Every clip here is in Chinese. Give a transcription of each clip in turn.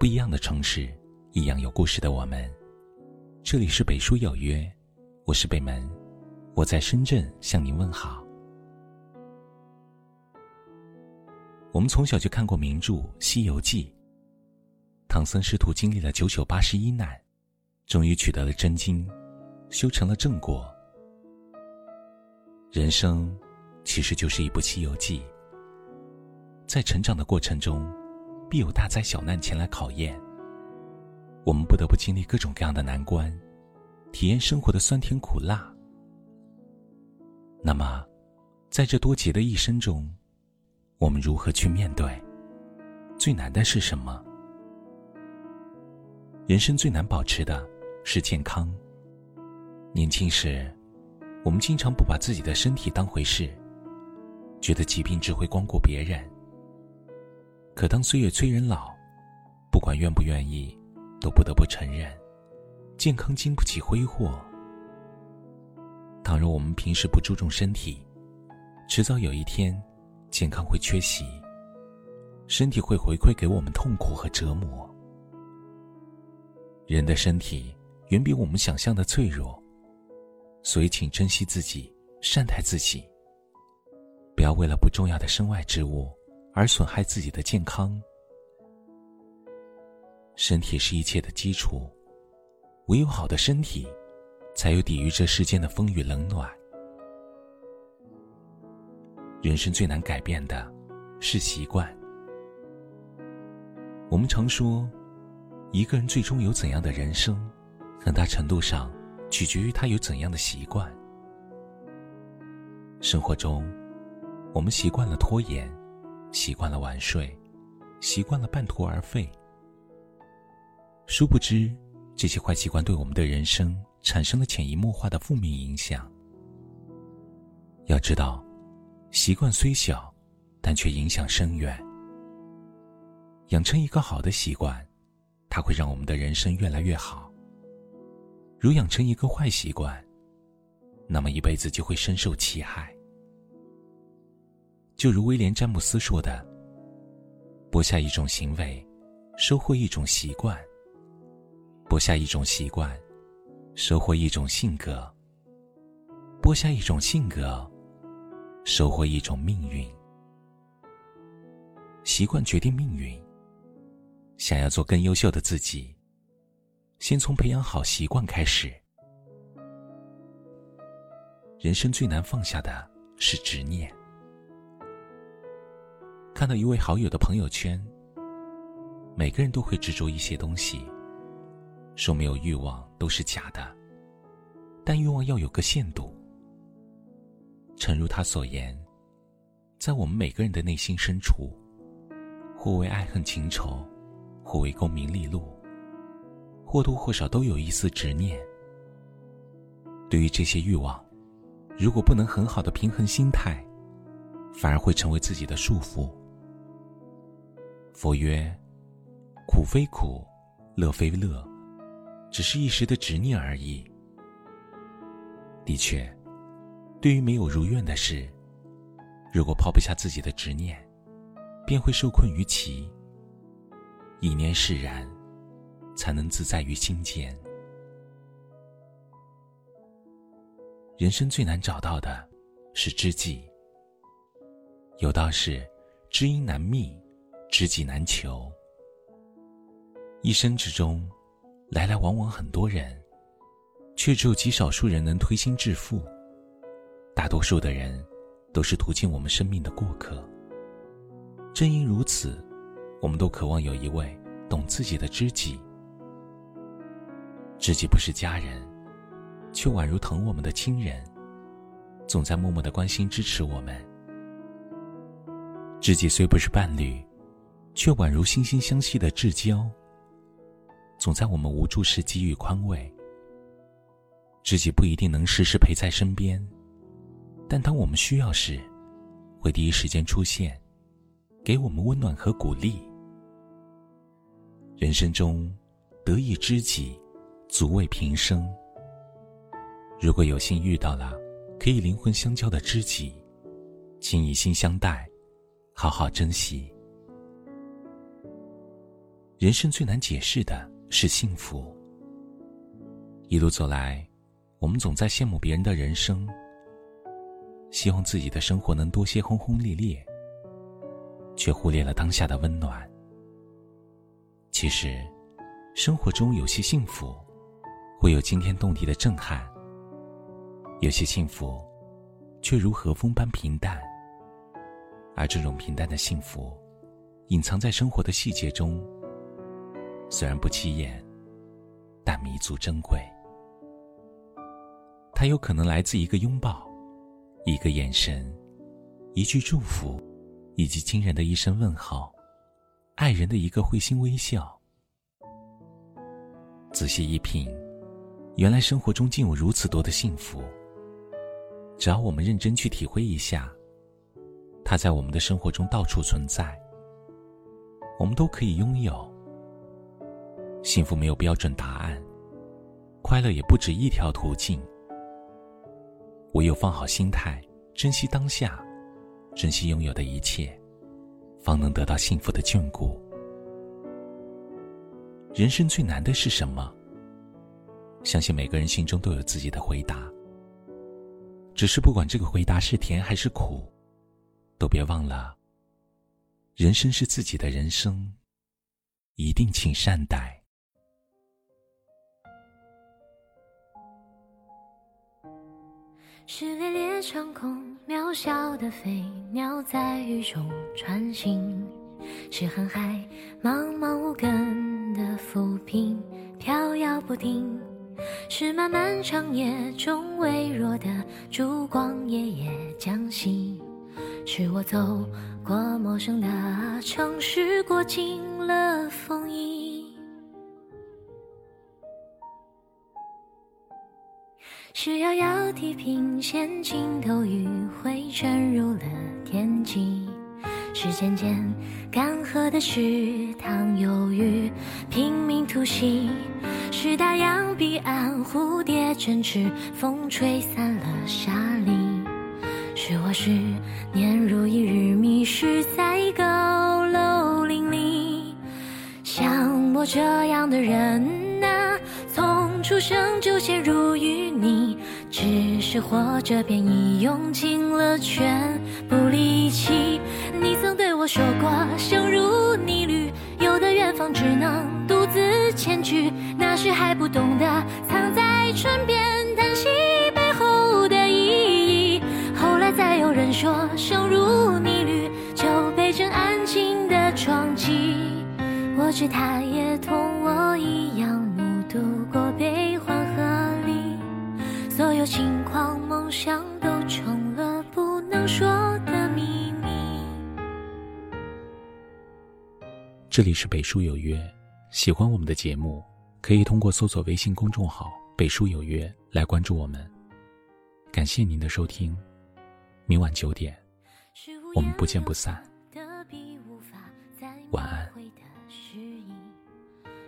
不一样的城市，一样有故事的我们。这里是北书有约，我是北门，我在深圳向您问好。我们从小就看过名著《西游记》，唐僧师徒经历了九九八十一难，终于取得了真经，修成了正果。人生其实就是一部《西游记》，在成长的过程中。必有大灾小难前来考验，我们不得不经历各种各样的难关，体验生活的酸甜苦辣。那么，在这多劫的一生中，我们如何去面对？最难的是什么？人生最难保持的是健康。年轻时，我们经常不把自己的身体当回事，觉得疾病只会光顾别人。可当岁月催人老，不管愿不愿意，都不得不承认，健康经不起挥霍。倘若我们平时不注重身体，迟早有一天，健康会缺席，身体会回馈给我们痛苦和折磨。人的身体远比我们想象的脆弱，所以请珍惜自己，善待自己，不要为了不重要的身外之物。而损害自己的健康。身体是一切的基础，唯有好的身体，才有抵御这世间的风雨冷暖。人生最难改变的，是习惯。我们常说，一个人最终有怎样的人生，很大程度上取决于他有怎样的习惯。生活中，我们习惯了拖延。习惯了晚睡，习惯了半途而废。殊不知，这些坏习惯对我们的人生产生了潜移默化的负面影响。要知道，习惯虽小，但却影响深远。养成一个好的习惯，它会让我们的人生越来越好。如养成一个坏习惯，那么一辈子就会深受其害。就如威廉·詹姆斯说的：“播下一种行为，收获一种习惯；播下一种习惯，收获一种性格；播下一种性格，收获一种命运。习惯决定命运。想要做更优秀的自己，先从培养好习惯开始。人生最难放下的是执念。”看到一位好友的朋友圈，每个人都会执着一些东西，说没有欲望都是假的，但欲望要有个限度。诚如他所言，在我们每个人的内心深处，或为爱恨情仇，或为功名利禄，或多或少都有一丝执念。对于这些欲望，如果不能很好的平衡心态，反而会成为自己的束缚。佛曰：“苦非苦，乐非乐，只是一时的执念而已。”的确，对于没有如愿的事，如果抛不下自己的执念，便会受困于其。一念释然，才能自在于心间。人生最难找到的，是知己。有道是：“知音难觅。”知己难求，一生之中，来来往往很多人，却只有极少数人能推心置腹。大多数的人，都是途经我们生命的过客。正因如此，我们都渴望有一位懂自己的知己。知己不是家人，却宛如疼我们的亲人，总在默默的关心支持我们。知己虽不是伴侣。却宛如惺惺相惜的至交，总在我们无助时给予宽慰。知己不一定能时时陪在身边，但当我们需要时，会第一时间出现，给我们温暖和鼓励。人生中，得一知己，足慰平生。如果有幸遇到了可以灵魂相交的知己，请以心相待，好好珍惜。人生最难解释的是幸福。一路走来，我们总在羡慕别人的人生，希望自己的生活能多些轰轰烈烈，却忽略了当下的温暖。其实，生活中有些幸福，会有惊天动地的震撼；有些幸福，却如和风般平淡。而这种平淡的幸福，隐藏在生活的细节中。虽然不起眼，但弥足珍贵。它有可能来自一个拥抱，一个眼神，一句祝福，以及亲人的一声问候，爱人的一个会心微笑。仔细一品，原来生活中竟有如此多的幸福。只要我们认真去体会一下，它在我们的生活中到处存在，我们都可以拥有。幸福没有标准答案，快乐也不止一条途径。唯有放好心态，珍惜当下，珍惜拥有的一切，方能得到幸福的眷顾。人生最难的是什么？相信每个人心中都有自己的回答。只是不管这个回答是甜还是苦，都别忘了，人生是自己的人生，一定请善待。是烈烈长空，渺小的飞鸟在雨中穿行；是瀚海，茫茫无根的浮萍飘摇不定；是漫漫长夜中微弱的烛光夜夜将息；是我走过陌生的城市，过尽了风雨。是遥遥地平线尽头，余晖沉入了天际；是渐渐干涸的池塘，有鱼拼命突袭；是大洋彼岸蝴蝶振翅，风吹散了沙砾；是我十年如一日迷失在高楼林立。像我这样的人。出生就陷入淤泥，只是活着便已用尽了全部力气。你曾对我说过，生如逆旅，有的远方只能独自前去。那时还不懂得藏在唇边叹息背后的意义。后来再有人说，生如逆旅就被真安静的撞击。我知他也同我一样。目睹过悲，有轻狂梦想都成了不能说的秘密。这里是北书有约，喜欢我们的节目，可以通过搜索微信公众号“北书有约”来关注我们。感谢您的收听，明晚九点，我们不见不散。晚安。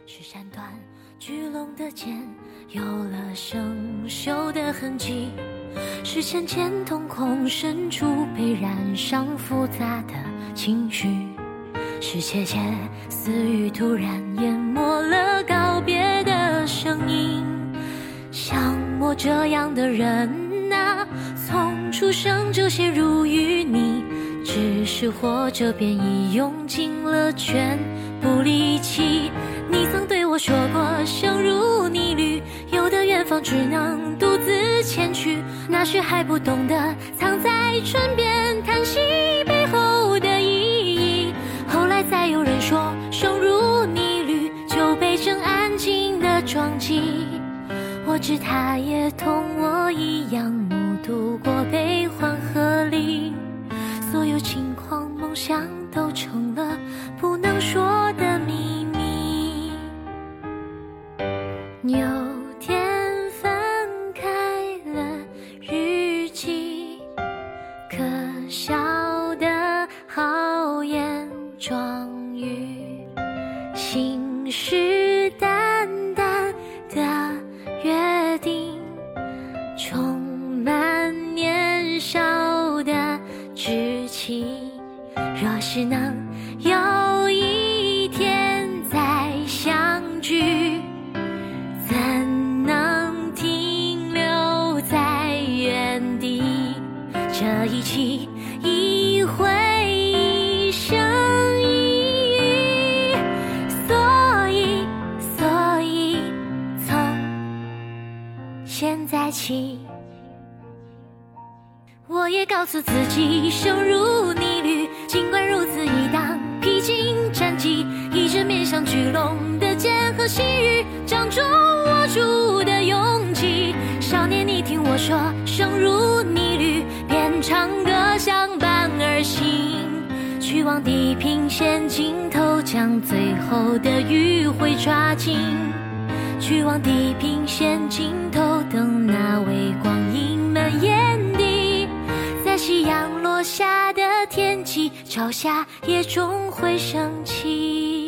是斩断。巨龙的剑有了生锈的痕迹，是浅浅瞳孔深处被染上复杂的情绪，是窃窃私语突然淹没了告别的声音。像我这样的人啊，从出生就陷入淤泥，只是活着便已用尽了全部力气。你曾对我说过，生如，方只能独自前去。那时还不懂得藏在唇边叹息背后的意义。后来再有人说，生如逆旅就被正安静的撞击。我知他也同我一样，目睹过悲欢和信誓旦旦的约定充满年少的稚气。若是能有一天再相聚怎能停留在原地？这一期起我也告诉自己生如逆旅尽管如此一当披荆斩棘一直面向巨龙的剑和心语掌中握住的勇气少年你听我说生如逆旅便长歌相伴而行去往地平线尽头将最后的余晖抓紧。去往地平线尽头下的天际，朝霞也终会升起。